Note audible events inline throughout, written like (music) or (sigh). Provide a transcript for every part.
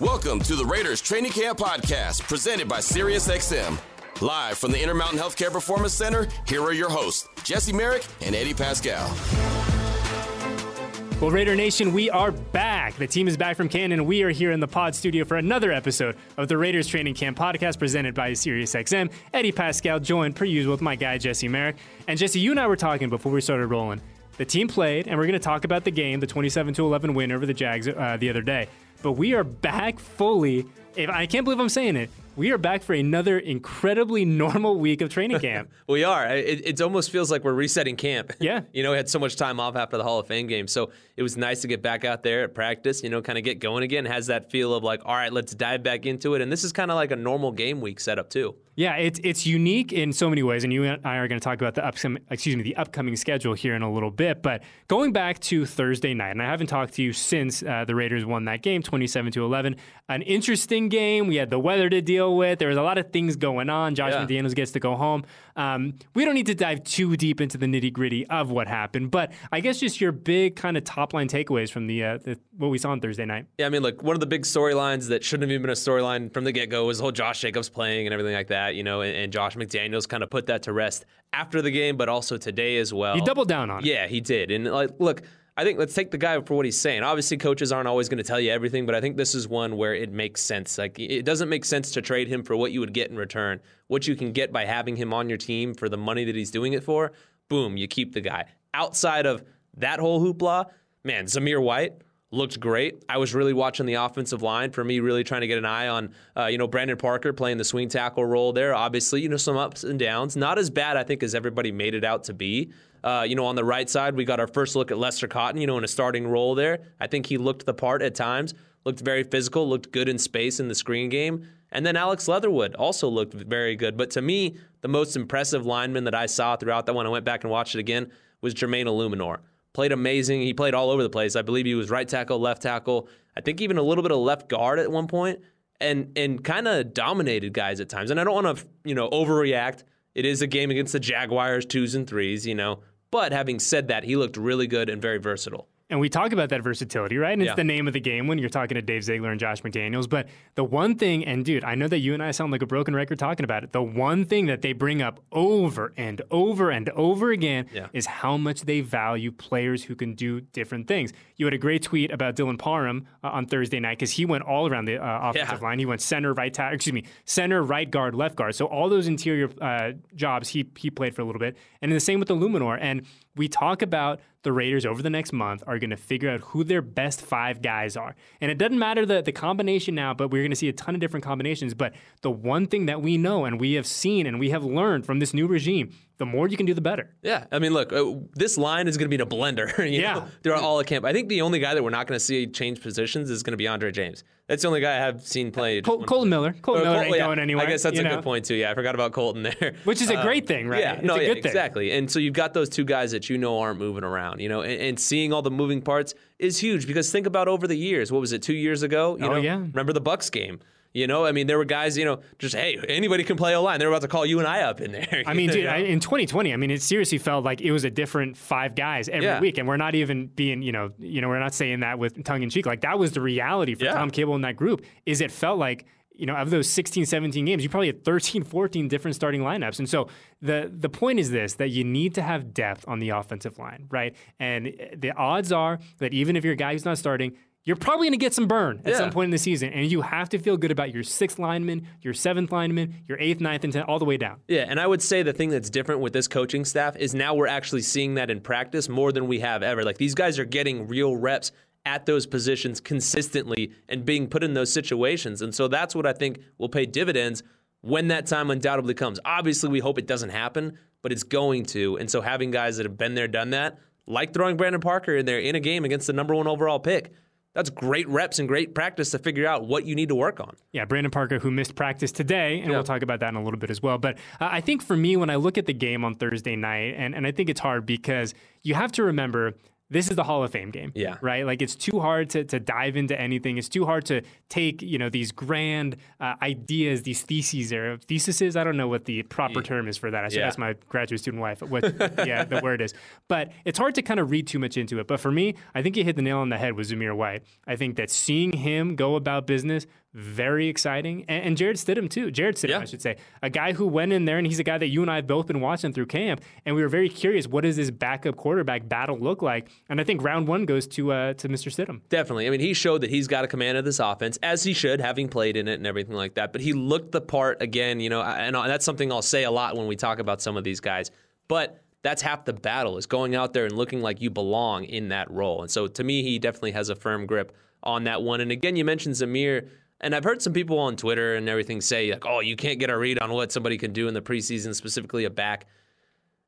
Welcome to the Raiders Training Camp Podcast, presented by SiriusXM. Live from the Intermountain Healthcare Performance Center, here are your hosts, Jesse Merrick and Eddie Pascal. Well, Raider Nation, we are back. The team is back from Canton, we are here in the pod studio for another episode of the Raiders Training Camp podcast presented by SiriusXM. Eddie Pascal joined, per usual, with my guy, Jesse Merrick. And Jesse, you and I were talking before we started rolling. The team played, and we're going to talk about the game, the 27 11 win over the Jags uh, the other day. But we are back fully. If, I can't believe I'm saying it we are back for another incredibly normal week of training (laughs) camp. we are. It, it, almost feels like we're resetting camp. (laughs) Yeah. you know, we had so much time off after the Hall of Fame game. So it was nice to get back out there at practice, you know, kind of get going again. Has that feel of like, all right, let's dive back into it. And this is kind of like a normal game week setup, too. Yeah, it's it's unique in so many ways, and you and I are going to talk about the upcoming excuse me the upcoming schedule here in a little bit. But going back to Thursday night, and I haven't talked to you since uh, the Raiders won that game, twenty seven to eleven. An interesting game. We had the weather to deal with. There was a lot of things going on. Josh yeah. McDaniels gets to go home. Um, we don't need to dive too deep into the nitty gritty of what happened, but I guess just your big kind of top line takeaways from the, uh, the what we saw on Thursday night. Yeah, I mean, look, one of the big storylines that shouldn't have even been a storyline from the get go was the whole Josh Jacobs playing and everything like that that, you know, and, and, Josh McDaniels kind of put that to rest after the game, but also today as well. He doubled down on it. Yeah, he did. And like, look, I think let's take the guy for what he's saying. Obviously, coaches aren't always going to tell you everything, but I think this is one where it makes sense. Like, it doesn't make sense to trade him for what you would get in return. What you can get by having him on your team for the money that he's doing it for, boom, you keep the guy. Outside of that whole hoopla, man, Zamir White looked great. I was really watching the offensive line for me, really trying to get an eye on, uh, you know, Brandon Parker playing the swing tackle role there. Obviously, you know, some ups and downs. Not as bad, I think, as everybody made it out to be. Uh, you know, on the right side, we got our first look at Lester Cotton, you know, in a starting role there. I think he looked the part at times, looked very physical, looked good in space in the screen game. And then Alex Leatherwood also looked very good. But to me, the most impressive lineman that I saw throughout that one, I went back and watched it again, was Jermaine Eluemunor played amazing. He played all over the place. I believe he was right tackle, left tackle. I think even a little bit of left guard at one point, and and kind of dominated guys at times. And I don't want to you know overreact. It is a game against the Jaguars, twos and threes, you know. But having said that, he looked really good and very versatile. And we talk about that versatility, right? And it's yeah. the name of the game when you're talking to Dave Ziegler and Josh McDaniels. But the one thing, and dude, I know that you and I sound like a broken record talking about it. The one thing that they bring up over and over and over again yeah. is how much they value players who can do different things. You had a great tweet about Dylan Parham uh, on Thursday night because he went all around the uh, offensive yeah. line. He went center, right tackle, excuse me, center, right guard, left guard. So all those interior uh, jobs he he played for a little bit. And the same with Eluemunor. And we talk about the Raiders over the next month are going to figure out who their best five guys are. And it doesn't matter the, the combination now, but we're going to see a ton of different combinations. But the one thing that we know and we have seen and we have learned from this new regime the more you can do, the better. Yeah, I mean, look, uh, this line is going to be in a blender. (laughs) yeah, know, throughout all of camp. I think the only guy that we're not going to see change positions is going to be Andre James. That's the only guy I have seen play. Col- Kolton Miller. Kolton Miller ain't yeah, going anywhere. I guess that's a know? good point too. Yeah, I forgot about Kolton there. (laughs) Which is a great thing, right? Yeah, it's no, yeah, exactly. And so you've got those two guys that you know aren't moving around. You know, and, and, seeing all the moving parts is huge because think about over the years. What was it? Two years ago? You oh know, yeah. Remember the Bucks game? You know, I mean, there were guys, you know, just hey, anybody can play a line. They were about to call you and I up in there. I mean, (laughs) dude, I, in 2020, I mean, it seriously felt like it was a different five guys every yeah. week, and we're not even being, you know, you know, we're not saying that with tongue in cheek. Like that was the reality for yeah. Tom Cable and that group. Is it felt like you know, of those 16, 17 games, you probably had 13, 14 different starting lineups. And so the the point is this that you need to have depth on the offensive line, right? And the odds are that even if you're guy who's not starting, you're probably going to get some burn at yeah. some point in the season, and you have to feel good about your sixth lineman, your seventh lineman, your eighth, ninth, and tenth, all the way down. Yeah, and I would say the thing that's different with this coaching staff is now we're actually seeing that in practice more than we have ever. Like these guys are getting real reps at those positions consistently and being put in those situations, and so that's what I think will pay dividends when that time undoubtedly comes. Obviously, we hope it doesn't happen, but it's going to, and so having guys that have been there, done that, like throwing Brandon Parker in there in a game against the number one overall pick that's great reps and great practice to figure out what you need to work on. Yeah, Brandon Parker, who missed practice today, and yeah. we'll talk about that in a little bit as well. But uh, I think for me, when I look at the game on Thursday night, and, and I think it's hard because you have to remember this is the Hall of Fame game. Yeah. Right? Like it's too hard to, to dive into anything. It's too hard to take, you know, these grand uh, ideas, these theses or theses. I don't know what the proper term is for that. I should yeah. ask my graduate student wife what yeah, the word is. But it's hard to kind of read too much into it. But for me, I think you hit the nail on the head with Zamir White. I think that seeing him go about business, very exciting. And, and Jarrett Stidham, too. Jared Stidham, yeah. I should say. A guy who went in there, and he's a guy that you and I have both been watching through camp. And we were very curious what does this backup quarterback battle look like? And I think round one goes to uh, to Mr. Stidham. Definitely. I mean, he showed that he's got a command of this offense, as he should, having played in it and everything like that. But he looked the part again, you know, and that's something I'll say a lot when we talk about some of these guys. But that's half the battle is going out there and looking like you belong in that role. And so to me, he definitely has a firm grip on that one. And again, you mentioned Zamir. And I've heard some people on Twitter and everything say, like, oh, you can't get a read on what somebody can do in the preseason, specifically a back.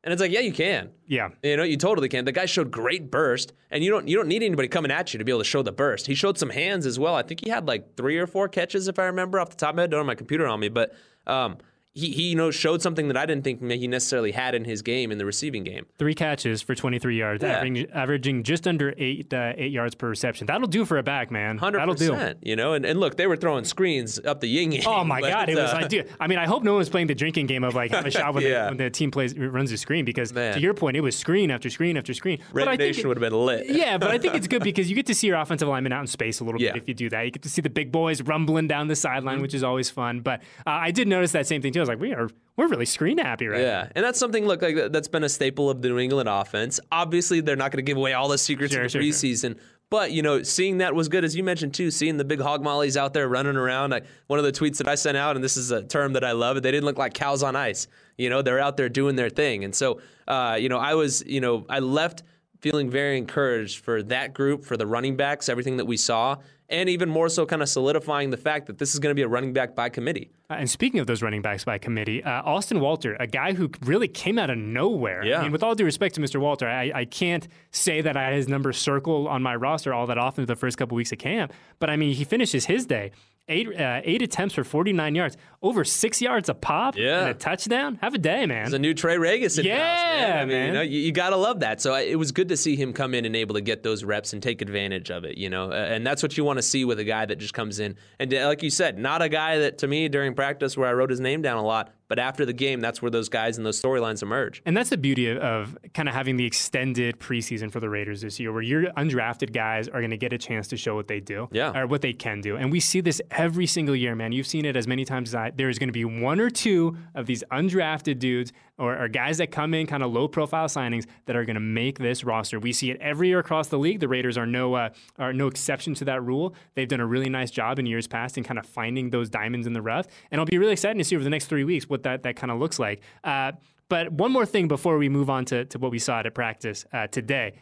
And it's like, yeah, you can. Yeah. You know, you totally can. The guy showed great burst, and you don't you don't need anybody coming at you to be able to show the burst. He showed some hands as well. I think he had like three or four catches, if I remember off the top of my head. Don't have my computer on me, but um, he, he you know showed something that I didn't think he necessarily had in his game in the receiving game. Three catches for 23 yards, yeah. averaging, averaging, just under eight uh, eight yards per reception. That'll do for a back, man. Hundred percent. You know, and, and look, they were throwing screens up the yin Oh my (laughs) god, it was uh, like, dude. I mean, I hope no one's playing the drinking game of like have a shot when, (laughs) yeah. the, when the team plays runs the screen because man. to your point, it was screen after screen after screen. Red but Nation would have been lit. yeah, but I think it's good (laughs) because you get to see your offensive lineman out in space a little yeah. bit if you do that. You get to see the big boys rumbling down the sideline, mm-hmm. which is always fun. But uh, I did notice that same thing too. Was like, we are we're really screen happy right yeah. Now. And that's something, look, like that's been a staple of the New England offense. Obviously, they're not going to give away all the secrets sure, in the sure, preseason. Sure. But, you know, seeing that was good, as you mentioned too, seeing the big hog mollies out there running around. I, one of the tweets that I sent out, and this is a term that I love, they didn't look like cows on ice. You know, they're out there doing their thing. And so, uh, you know, I was, you know, I left feeling very encouraged for that group, for the running backs, everything that we saw and even more so kind of solidifying the fact that this is going to be a running back by committee. Uh, and speaking of those running backs by committee, uh, Austin Walter, a guy who really came out of nowhere. Yeah. I mean, with all due respect to Mr. Walter, I, I can't say that I had his number circled on my roster all that often the first couple weeks of camp. But I mean, he finishes his day eight uh, eight attempts for 49 yards, over six yards a pop, yeah. and a touchdown. Have a day, man. It's a new Trey Regis. in yeah, house, man. I mean, man. You, know, you, you, gotta love that. So I, it was good to see him come in and able to get those reps and take advantage of it. You know, and that's what you want to see with a guy that just comes in and, like you said, not a guy that to me during practice where I wrote his name down a lot, but after the game, that's where those guys and those storylines emerge. And that's the beauty of, of kind of having the extended preseason for the Raiders this year, where your undrafted guys are going to get a chance to show what they do, yeah. or what they can do. And we see this every single year, man. You've seen it as many times as I. There's going to be one or two of these undrafted dudes or, or guys that come in kind of low profile signings that are going to make this roster. We see it every year across the league. The Raiders are no uh, are no exception to that rule. They've done a really nice job in years past in kind of finding those diamonds in the rough. And it'll be really exciting to see over the next three weeks what that, that kind of looks like. Uh, but one more thing before we move on to, to what we saw at practice uh, today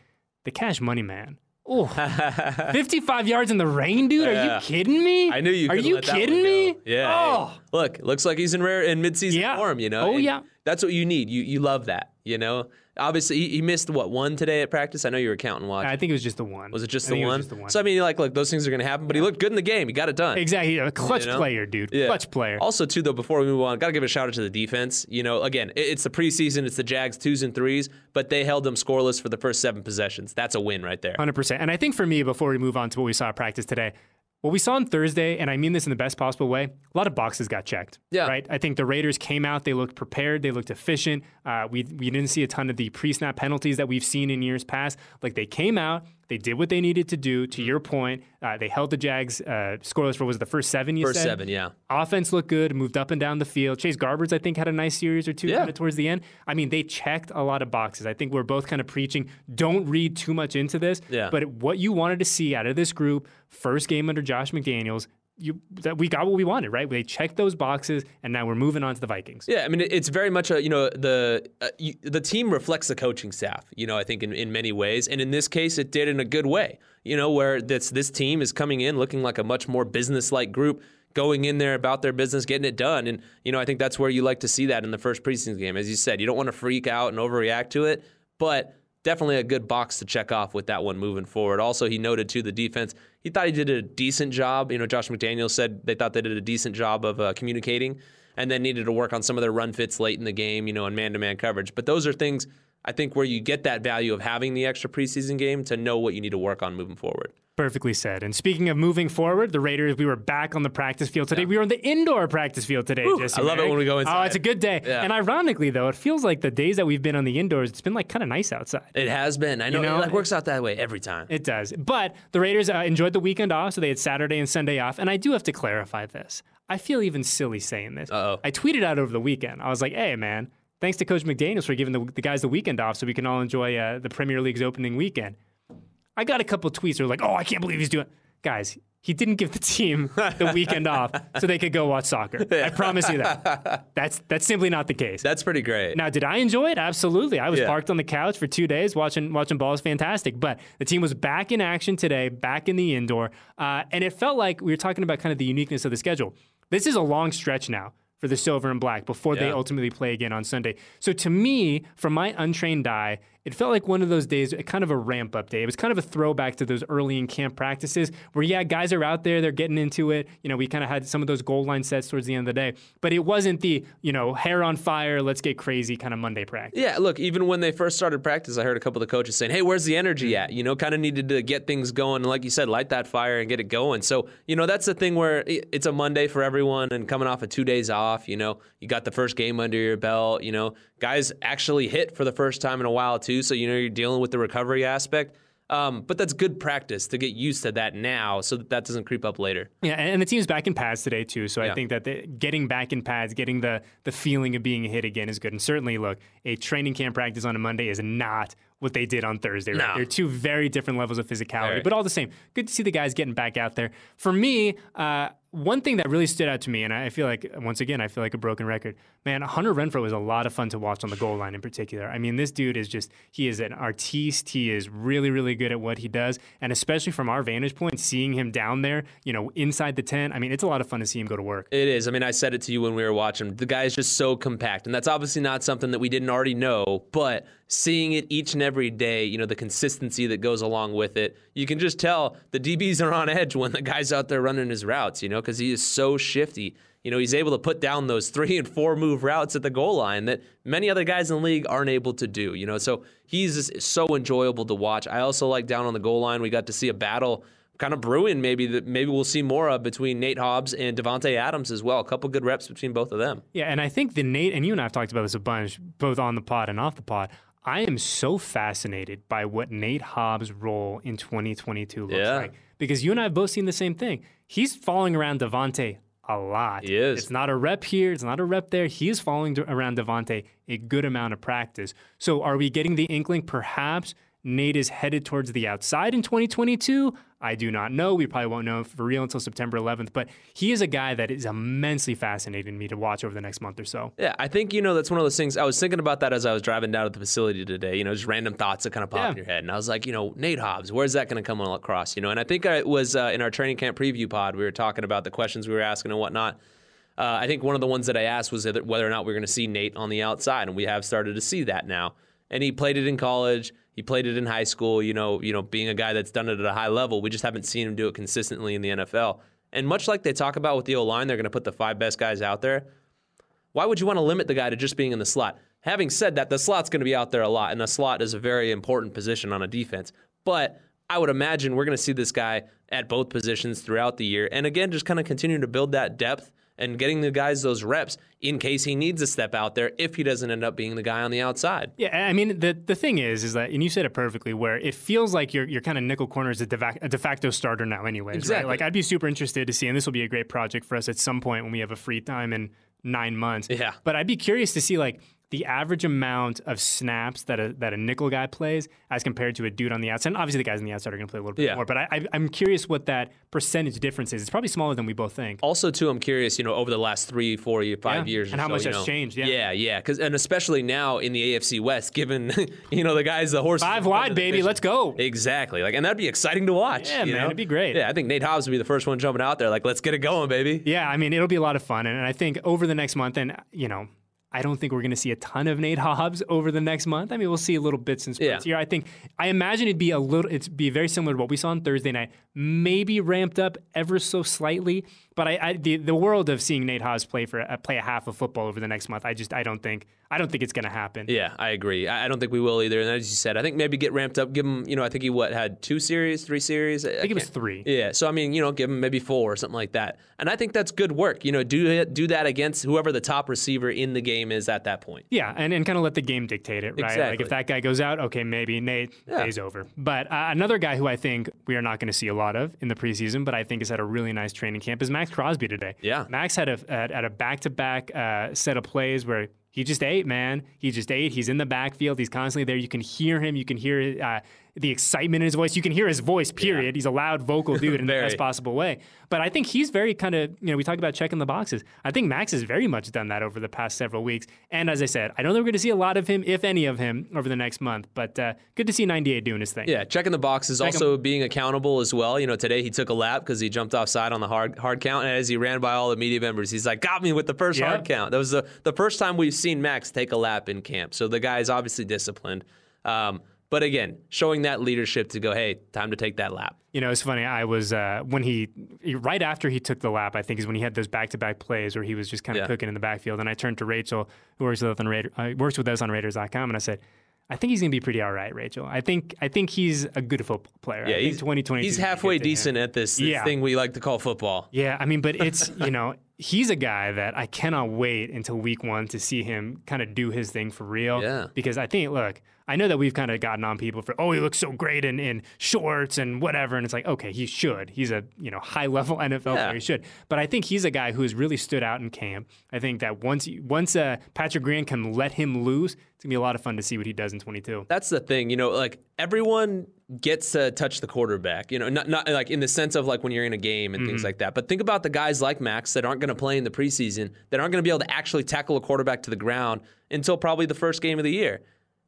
the cash money man. Oh, (laughs) 55 yards in the rain, dude. Yeah. Are you kidding me? I knew you. Are you kidding me? Yeah. Oh, hey, look, looks like he's in rare in midseason yeah. form. You know. Oh and yeah. That's what you need. You you love that. You know obviously he, he, missed what one today at practice. I know you were counting watch. I think it was just the one. Was it just, the one? just the one? So I mean, like, look, those things are going to happen. But he looked good in the game. He got it done. Exactly, a clutch you know? player, dude. Yeah. Clutch player. Also, too, though, before we move on, got to give a shout out to the defense. You know, again, it's the preseason. It's the Jags twos and threes, but they held them scoreless for the first seven possessions. That's a win right there. Hundred percent. And I think for me, before we move on to what we saw at practice today, what we saw on Thursday, and I mean this in the best possible way, a lot of boxes got checked. Yeah. Right. I think the Raiders came out. They looked prepared. They looked efficient. Uh, we we didn't see a ton of the pre-snap penalties that we've seen in years past. Like they came out. They did what they needed to do. To your point, uh, they held the Jags uh, scoreless for was the first seven. You first said? seven, yeah. Offense looked good, moved up and down the field. Chase Garbers, I think, had a nice series or two yeah. kind of towards the end. I mean, they checked a lot of boxes. I think we're both kind of preaching, don't read too much into this. Yeah. But what you wanted to see out of this group, first game under Josh McDaniels, you that we got what we wanted, right? They checked those boxes, and now we're moving on to the Vikings. Yeah, I mean, it's very much a you know the uh, you, the team reflects the coaching staff. You know, I think in, in many ways, and in this case, it did in a good way. You know, where this this team is coming in looking like a much more business like group. Going in there about their business, getting it done. And, you know, I think that's where you like to see that in the first preseason game. As you said, you don't want to freak out and overreact to it, but definitely a good box to check off with that one moving forward. Also, he noted to the defense, he thought he did a decent job. You know, Josh McDaniel said they thought they did a decent job of uh, communicating and then needed to work on some of their run fits late in the game, you know, and man to man coverage. But those are things I think where you get that value of having the extra preseason game to know what you need to work on moving forward. Perfectly said. And speaking of moving forward, the Raiders, we were back on the practice field today. Yeah. We were on the indoor practice field today. Ooh, I love it when we go inside. Oh, it's a good day. Yeah. And ironically, though, it feels like the days that we've been on the indoors, it's been like kind of nice outside. It has been. I know, you know? it works out that way every time. It does. But the Raiders uh, enjoyed the weekend off, so they had Saturday and Sunday off. And I do have to clarify this. I feel even silly saying this. Uh-oh. I tweeted out over the weekend. I was like, hey, man, thanks to Coach McDaniels for giving the, the guys the weekend off so we can all enjoy uh, the Premier League's opening weekend. I got a couple tweets that were like, oh, I can't believe he's doing guys, he didn't give the team the weekend off (laughs) so they could go watch soccer. Yeah. I promise you that. (laughs) That's that's simply not the case. That's pretty great. Now, did I enjoy it? Absolutely. I was yeah. parked on the couch for two days watching watching ball. Is fantastic. But the team was back in action today, back in the indoor, uh, and it felt like we were talking about kind of the uniqueness of the schedule. This is a long stretch now for the silver and black before yeah. they ultimately play again on Sunday. So to me, from my untrained eye, it felt like one of those days, kind of a ramp up day. It was kind of a throwback to those early in camp practices where, yeah, guys are out there, they're getting into it. You know, we kind of had some of those goal line sets towards the end of the day, but it wasn't the, you know, hair on fire, let's get crazy kind of Monday practice. Yeah, look, even when they first started practice, I heard a couple of the coaches saying, hey, where's the energy mm. at? You know, kind of needed to get things going. And like you said, light that fire and get it going. So, you know, that's the thing where it's a Monday for everyone and coming off of two days off, you know, you got the first game under your belt, you know, guys actually hit for the first time in a while too. So you know you're dealing with the recovery aspect. Um, but that's good practice to get used to that now, so that that doesn't creep up later. Yeah, and the team's back in pads today too. So yeah. I think that the, getting back in pads, getting the the feeling of being hit again is good. And certainly, look, a training camp practice on a Monday is not what they did on Thursday. Right? No. They're two very different levels of physicality, right. but all the same, good to see the guys getting back out there. For me, uh, one thing that really stood out to me, and I feel like once again, I feel like a broken record. Man, Hunter Renfrow was a lot of fun to watch on the goal line in particular. I mean, this dude is just he is an artiste. He is really, really good at what he does, and especially from our vantage point, seeing him down there, you know, inside the tent. I mean, it's a lot of fun to see him go to work. It is. I mean, I said it to you when we were watching. The guy is just so compact, and that's obviously not something that we didn't already know, but seeing it each and every day, you know, the consistency that goes along with it. You can just tell the DBs are on edge when the guy's out there running his routes, you know, because he is so shifty. You know, he's able to put down those three and four move routes at the goal line that many other guys in the league aren't able to do, you know. So he's so enjoyable to watch. I also like down on the goal line, we got to see a battle kind of brewing maybe that maybe we'll see more of between Nate Hobbs and Davante Adams as well. A couple good reps between both of them. Yeah, and I think the Nate and you and I have talked about this a bunch, both on the pod and off the pod. I am so fascinated by what Nate Hobbs' role in 2022 looks yeah. like because you and I have both seen the same thing. He's following around Davante a lot. He is. It's not a rep here. It's not a rep there. He is following around Davante a good amount of practice. So are we getting the inkling perhaps Nate is headed towards the outside in 2022? I do not know. We probably won't know for real until September 11th. But he is a guy that is immensely fascinating me to watch over the next month or so. Yeah, I think, you know, that's one of those things. I was thinking about that as I was driving down to the facility today, you know, just random thoughts that kind of pop yeah. in your head. And I was like, you know, Nate Hobbs, where's that going to come across? You know, and I think it was uh, in our training camp preview pod, we were talking about the questions we were asking and whatnot. Uh, I think one of the ones that I asked was whether or not we are going to see Nate on the outside, and we have started to see that now. And he played it in college. He played it in high school, you know, you know, being a guy that's done it at a high level. We just haven't seen him do it consistently in the NFL. And much like they talk about with the O line, they're going to put the five best guys out there. Why would you want to limit the guy to just being in the slot? Having said that, the slot's going to be out there a lot, and the slot is a very important position on a defense. But I would imagine we're going to see this guy at both positions throughout the year. And again, just kind of continue to build that depth and getting the guys those reps in case he needs to step out there if he doesn't end up being the guy on the outside. Yeah, I mean the the thing is is that and you said it perfectly where it feels like your your kind of nickel corner is a de, a de facto starter now anyways, exactly. right? Like I'd be super interested to see and this will be a great project for us at some point when we have a free time in 9 months. Yeah. But I'd be curious to see like the average amount of snaps that a, that a nickel guy plays as compared to a dude on the outside. And obviously, the guys on the outside are going to play a little bit yeah. more, but I, am curious what that percentage difference is. It's probably smaller than we both think. Also, too, I'm curious, you know, over the last three, four, five yeah. years, and how so, much has know. changed. Yeah, yeah, yeah. Because and especially now in the AFC West, given (laughs) you know the guys, the horse five wide, baby, let's go. Exactly, like, and that'd be exciting to watch. Yeah, man, know? it'd be great. Yeah, I think Nate Hobbs would be the first one jumping out there, like, let's get it going, baby. Yeah, I mean, it'll be a lot of fun, and I think over the next month, and you know I don't think we're going to see a ton of Nate Hobbs over the next month. I mean, we'll see a little bits and spurts yeah. here. I think I imagine it'd be a little, it'd be very similar to what we saw on Thursday night, maybe ramped up ever so slightly. But I, I the the world of seeing Nate Hobbs play for uh, play a half of football over the next month, I just I don't think I don't think it's going to happen. Yeah, I agree. I don't think we will either. And as you said, I think maybe get ramped up, give him, you know, I think he what had two series, three series. I, I think it was three. Yeah, so I mean, you know, give him maybe four or something like that. And I think that's good work. You know, do do that against whoever the top receiver in the game is at that point. Yeah, and, and kind of let the game dictate it, right? Exactly. Like if that guy goes out, okay, maybe Nate yeah. day's over. But uh, another guy who I think we are not going to see a lot of in the preseason, but I think has had a really nice training camp is Maxx Crosby today. Yeah, Maxx had a had a back to back set of plays where he just ate, man. He just ate. He's in the backfield. He's constantly there. You can hear him. You can hear uh, the excitement in his voice. You can hear his voice, period. Yeah. He's a loud vocal dude in the (laughs) best possible way. But I think he's very kind of, you know, we talk about checking the boxes. I think Maxx has very much done that over the past several weeks. And as I said, I don't think we're going to see a lot of him, if any of him, over the next month. But uh, good to see 98 doing his thing. Yeah, checking the boxes, Check also him. being accountable as well. You know, today he took a lap because he jumped offside on the hard hard count. And as he ran by all the media members, he's like, got me with the first yep. hard count. That was the, the first time we've seen Maxx take a lap in camp. So the guy is obviously disciplined. Um, but again, showing that leadership to go, hey, time to take that lap. You know, it's funny. I was uh, when he right after he took the lap. I think is when he had those back-to-back plays where he was just kind of yeah. cooking in the backfield. And I turned to Rachel, who works with us on Raider, uh, works with us on Raiders.com, and I said, I think he's going to be pretty all right, Rachel. I think I think he's a good football player. Yeah, he's 2020. He's halfway decent at this, this yeah. thing we like to call football. Yeah, I mean, but it's (laughs) you know he's a guy that I cannot wait until week one to see him kind of do his thing for real. Yeah, because I think look, I know that we've kind of gotten on people for, oh, he looks so great in, in shorts and whatever. And it's like, okay, he should. He's a, you know, high level (laughs) NFL yeah. player. He should. But I think he's a guy who has really stood out in camp. I think that once once uh, Patrick Graham can let him loose, it's going to be a lot of fun to see what he does in 22. That's the thing. You know, like everyone gets to touch the quarterback, you know, not, not like in the sense of like when you're in a game and mm-hmm. things like that. But think about the guys like Maxx that aren't going to play in the preseason, that aren't going to be able to actually tackle a quarterback to the ground until probably the first game of the year.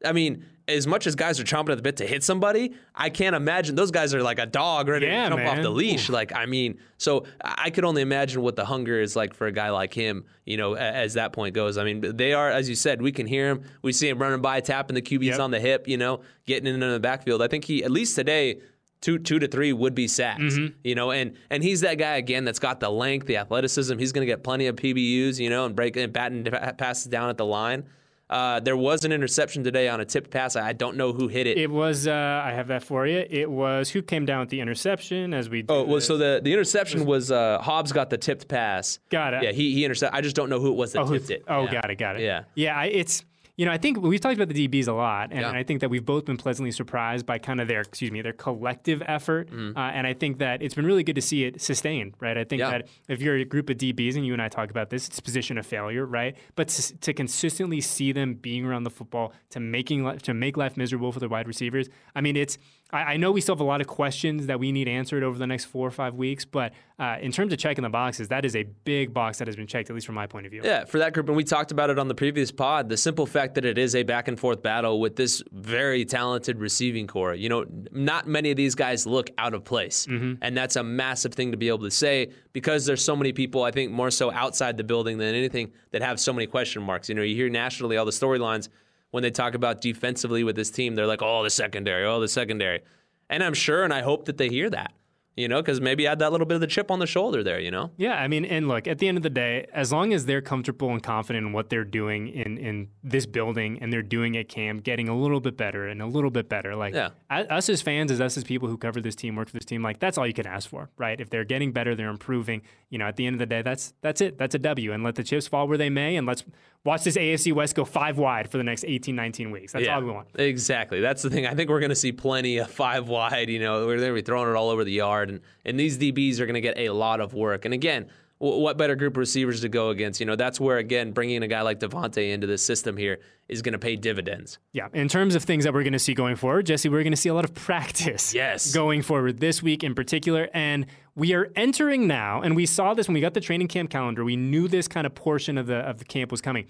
I mean, as much as guys are chomping at the bit to hit somebody, I can't imagine those guys are like a dog ready yeah, to jump man. off the leash. Like, I mean, so I could only imagine what the hunger is like for a guy like him, you know, as that point goes. I mean, they are, as you said, we can hear him. We see him running by, tapping the QBs yep. on the hip, you know, getting into the backfield. I think he, at least today, two two to three would be sacks. Mm-hmm. You know, and and he's that guy again that's got the length, the athleticism. He's going to get plenty of PBUs, you know, and breaking and batting passes down at the line. Uh, there was an interception today on a tipped pass. I don't know who hit it. It was. Uh, I have that for you. It was who came down with the interception as we. Oh, well, so the the interception was, was uh, Hobbs got the tipped pass. Got it. Yeah, he he intercepted. I just don't know who it was that oh, tipped it. Oh, yeah. got it. Got it. Yeah. Yeah. It's you know, I think we've talked about the DBs a lot, and, yeah. I think that we've both been pleasantly surprised by kind of their, excuse me, their collective effort. Mm. Uh, and I think that it's been really good to see it sustained, right? I think yeah. that if you're a group of DBs, and you and I talk about this, it's position of failure, right? But to, to consistently see them being around the football, to making to make life miserable for the wide receivers, I mean, it's I, I, know we still have a lot of questions that we need answered over the next four or five weeks, but uh, in terms of checking the boxes, that is a big box that has been checked, at least from my point of view. Yeah, for that group, and we talked about it on the previous pod, the simple fact that it is a back and forth battle with this very talented receiving corps. You know, not many of these guys look out of place, mm-hmm. and that's a massive thing to be able to say because there's so many people, I think, more so outside the building than anything, that have so many question marks. You know, you hear nationally all the storylines when they talk about defensively with this team, they're like, oh, the secondary, oh, the secondary. And I'm sure and I hope that they hear that you know, because maybe add that little bit of the chip on the shoulder there, you know? Yeah, I mean, and look, at the end of the day, as long as they're comfortable and confident in what they're doing in, in this building and they're doing at camp, getting a little bit better and a little bit better, like yeah. us as fans, as us as people who cover this team, work for this team, like that's all you can ask for, right? If they're getting better, they're improving, you know, at the end of the day, that's that's it. That's a W. And let the chips fall where they may, and let's watch this AFC West go five wide for the next 18, 19 weeks. That's yeah, all we want. Exactly. That's the thing. I think we're going to see plenty of five wide, you know, we're going to be throwing it all over the yard. And, and these DBs are going to get a lot of work. And again, what better group of receivers to go against? You know, that's where again bringing a guy like Davante into the system here is going to pay dividends. Yeah, in terms of things that we're going to see going forward, Jesse, we're going to see a lot of (laughs) practice. Yes, going forward this week in particular, and we are entering now, and we saw this when we got the training camp calendar. We knew this kind of portion of the of the camp was coming.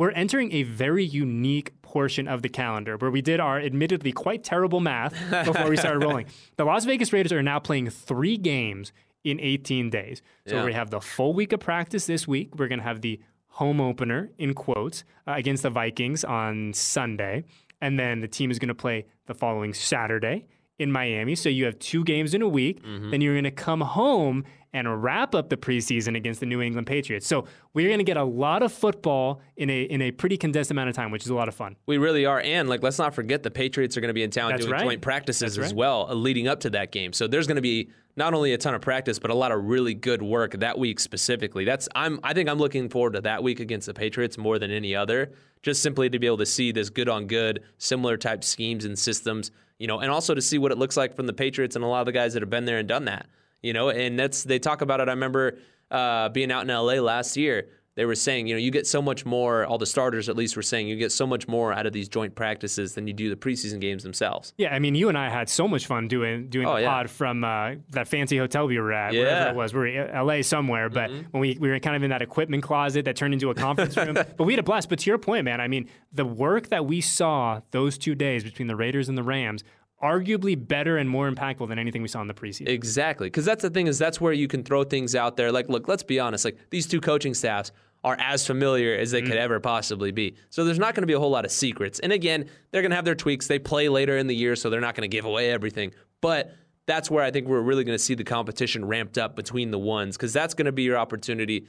We're entering a very unique portion of the calendar where we did our admittedly quite terrible math before we started rolling. (laughs) The Las Vegas Raiders are now playing three games in 18 days. So yeah. we have the full week of practice this week. We're going to have the home opener, in quotes, uh, against the Vikings on Sunday. And then the team is going to play the following Saturday in Miami. So you have two games in a week. Mm-hmm. Then you're going to come home and wrap up the preseason against the New England Patriots. So we're going to get a lot of football in a in a pretty condensed amount of time, which is a lot of fun. We really are, and like let's not forget the Patriots are going to be in town That's doing right. joint practices That's as right. well, uh, leading up to that game. So there's going to be not only a ton of practice, but a lot of really good work that week specifically. That's I'm I think I'm looking forward to that week against the Patriots more than any other, just simply to be able to see this good on good, similar type schemes and systems, you know, and also to see what it looks like from the Patriots and a lot of the guys that have been there and done that, you know, and that's they talk about it. I remember uh, being out in LA last year they were saying, you know, you get so much more, all the starters at least were saying, you get so much more out of these joint practices than you do the preseason games themselves. Yeah, I mean, you and I had so much fun doing doing Oh, the yeah. pod from uh, that fancy hotel we were at, Yeah. Mm-hmm. wherever it was. We were in LA somewhere, but when we, we were kind of in that equipment closet that turned into a conference room. (laughs) But we had a blast. But to your point, man, I mean, the work that we saw those two days between the Raiders and the Rams, arguably better and more impactful than anything we saw in the preseason. Exactly. Because that's the thing is that's where you can throw things out there. Like, look, let's be honest. Like these two coaching staffs are as familiar as they mm. could ever possibly be. So there's not going to be a whole lot of secrets. And again, they're going to have their tweaks. They play later in the year, so they're not going to give away everything. But that's where I think we're really going to see the competition ramped up between the ones because that's going to be your opportunity.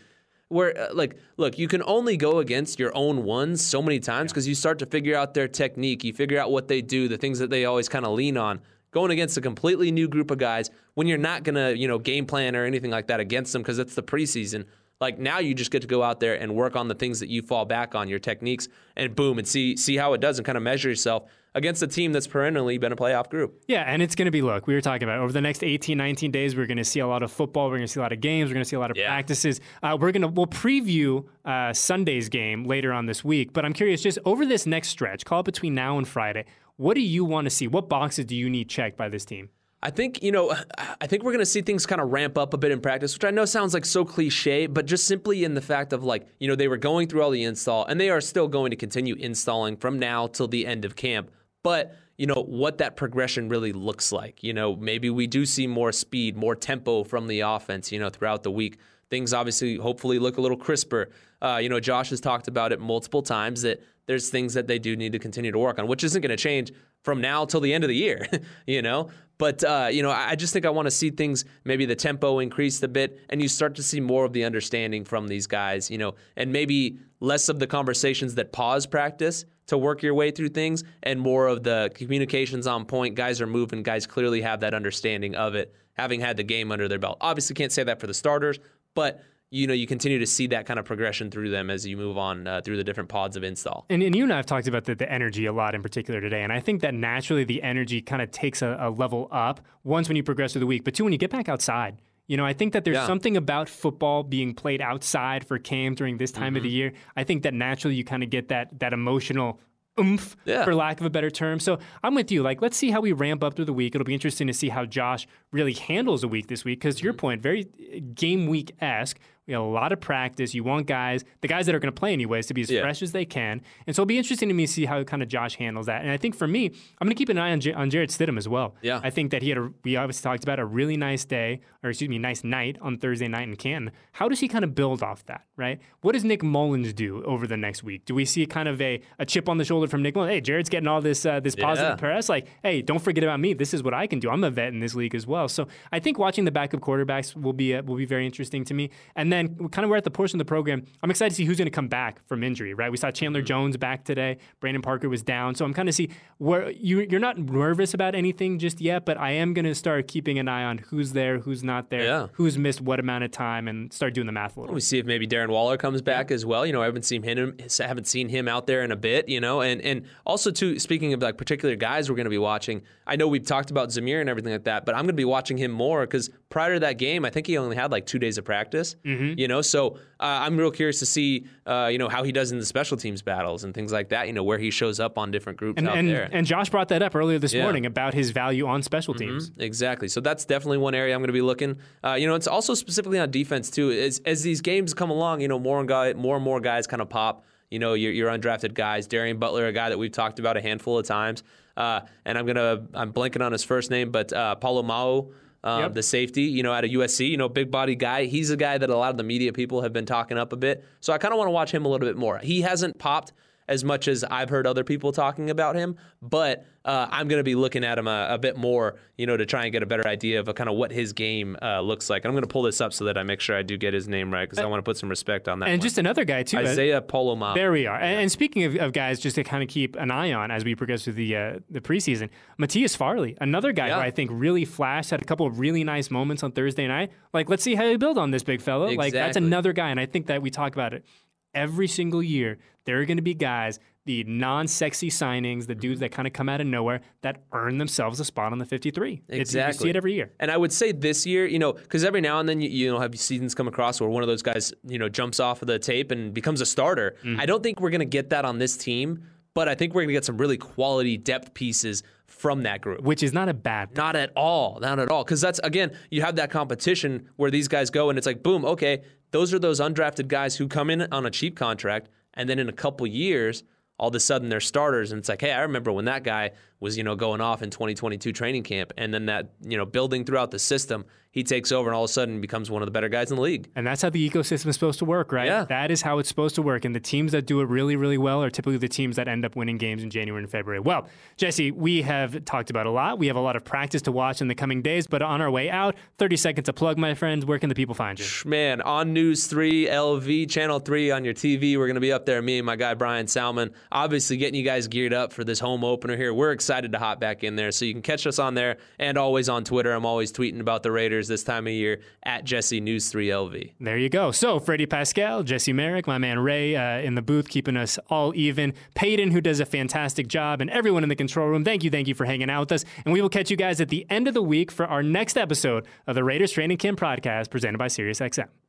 Where, uh, like, look, you can only go against your own ones so many times because you start to figure out their technique. You figure out what they do, the things that they always kind of lean on going against a completely new group of guys when you're not going to, you know, game plan or anything like that against them because it's the preseason. Like now you just get to go out there and work on the things that you fall back on, your techniques, and boom, and see see how it does and kind of measure yourself against a team that's perennially been a playoff group. Yeah, and it's going to be look, we were talking about over the next 18, 19 days, we're going to see a lot of football. We're going to see a lot of games. We're going to see a lot of Yeah. practices. Uh, we're going to, we'll preview uh, Sunday's game later on this week. But I'm curious, just over this next stretch, call it between now and Friday, what do you want to see? What boxes do you need checked by this team? I think, you know, I think we're going to see things kind of ramp up a bit in practice, which I know sounds like so cliche, but just simply in the fact of like, you know, they were going through all the install and they are still going to continue installing from now till the end of camp. But, you know, what that progression really looks like. You know, maybe we do see more speed, more tempo from the offense, you know, throughout the week. Things obviously, hopefully, look a little crisper. Uh, you know, Josh has talked about it multiple times that there's things that they do need to continue to work on, which isn't going to change from now till the end of the year, (laughs) you know? But, uh, you know, I just think I want to see things, maybe the tempo increased a bit, and you start to see more of the understanding from these guys, you know, and maybe less of the conversations that pause practice to work your way through things and more of the communications on point. Guys are moving, guys clearly have that understanding of it, having had the game under their belt. Obviously, can't say that for the starters, but you know, you continue to see that kind of progression through them as you move on uh, through the different pods of install. And, and you and I have talked about the, the energy a lot in particular today. And I think that naturally the energy kind of takes a, a level up once when you progress through the week, but two, when you get back outside. You know, I think that there's Yeah. something about football being played outside for camp during this time of the Mm-hmm. year. I think that naturally you kind of get that that emotional oomph, Yeah. for lack of a better term. So I'm with you. Like, let's see how we ramp up through the week. It'll be interesting to see how Josh really handles a week this week. Because to Mm-hmm. your point, very uh, game week esque. We have a lot of practice. You want guys, the guys that are going to play anyways, to be as Yeah. fresh as they can. And so it'll be interesting to me to see how kind of Josh handles that. And I think for me, I'm going to keep an eye on, J- on Jarrett Stidham as well. Yeah. I think that he had a, we obviously talked about a really nice day, or excuse me, nice night on Thursday night in Canton. How does he kind of build off that, right? What does Nick Mullens do over the next week? Do we see kind of a, a chip on the shoulder from Nick Mullens? Hey, Jarrett's getting all this uh, this positive Yeah. press. Like, hey, don't forget about me. This is what I can do. I'm a vet in this league as well. So I think watching the backup quarterbacks will be uh, will be very interesting to me. And then kind of we're at the portion of the program. I'm excited to see who's going to come back from injury. Right? We saw Chandler Mm-hmm. Jones back today. Brandon Parker was down. So I'm kind of see where you you're not nervous about anything just yet, but I am going to start keeping an eye on who's there, who's not there, Yeah. who's missed what amount of time, and start doing the math a little. We see if maybe Darren Waller comes back as well. You know, I haven't seen him haven't seen him out there in a bit. You know, and and also too speaking of like particular guys we're going to be watching. I know we've talked about Zamir and everything like that, but I'm going to be watching him more because prior to that game, I think he only had like two days of practice. You know, so uh, I'm real curious to see uh, you know how he does in the special teams battles and things like that. You know, where he shows up on different groups And, out and, there. and Josh brought that up earlier this Yeah. Mm-hmm. morning about his value on special teams. Exactly. So that's definitely one area I'm going to be looking. Uh, you know, it's also specifically on defense too. As as these games come along, you know, more and guy, more and more guys kind of pop. You know, your, your undrafted guys. Darien Butler, a guy that we've talked about a handful of times. Uh, and I'm gonna I'm blanking on his first name, but uh, Pola-Mao. Um, Yep. The safety, you know, out of USC, you know, big body guy. He's a guy that a lot of the media people have been talking up a bit. So I kind of want to watch him a little bit more. He hasn't popped as much as I've heard other people talking about him, but uh, I'm going to be looking at him a, a, bit more, you know, to try and get a better idea of kind of what his game uh, looks like. I'm going to pull this up so that I make sure I do get his name right because I want to put some respect on that. And one. just another guy too, Isaiah Pola-Mao. There we are. And, and speaking of, of, guys, just to kind of keep an eye on as we progress through the uh, the preseason, Matthias Farley, another guy yeah. who I think really flashed, had a couple of really nice moments on Thursday night. Like, let's see how you build on this big fella. Exactly. Like, that's another guy, and I think that we talk about it every single year. There are going to be guys the non-sexy signings, the dudes that kind of come out of nowhere that earn themselves a spot on the 53. Exactly. It's, you see it every year. And I would say this year, you know, because every now and then you, you know have seasons come across where one of those guys, you know, jumps off of the tape and becomes a starter. Mm-hmm. I don't think we're going to get that on this team, but I think we're going to get some really quality depth pieces from that group. Which is not a bad thing. Not at all. Not at all. Because that's, again, you have that competition where these guys go and it's like, boom, okay, those are those undrafted guys who come in on a cheap contract. And then in a couple years, all of a sudden they're starters and it's like hey i remember when that guy was you know going off in 2022 training camp and then that you know building throughout the system he takes over and all of a sudden becomes one of the better guys in the league. And that's how the ecosystem is supposed to work, right? Yeah. That is how it's supposed to work. And the teams that do it really, really well are typically the teams that end up winning games in January and February. Well, Jesse, we have talked about a lot. We have a lot of practice to watch in the coming days, but on our way out, 30 seconds to plug, my friends. Where can the people find you? Man, on News 3, LV, Channel 3 on your TV. We're going to be up there, me and my guy Brian Salmon, obviously getting you guys geared up for this home opener here. We're excited to hop back in there. So you can catch us on there and always on Twitter. I'm always tweeting about the Raiders this time of year at Jesse News 3 LV. There you go. So Freddie Pascal, Jesse Merrick, my man Ray uh, in the booth, keeping us all even. Peyton, who does a fantastic job, and everyone in the control room. Thank you, thank you for hanging out with us. And we will catch you guys at the end of the week for our next episode of the Raiders Training Camp podcast presented by SiriusXM.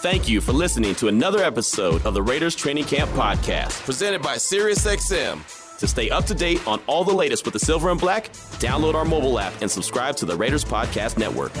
Thank you for listening to another episode of the Raiders Training Camp podcast presented by SiriusXM. To stay up to date on all the latest with the silver and black, download our mobile app and subscribe to the Raiders Podcast Network.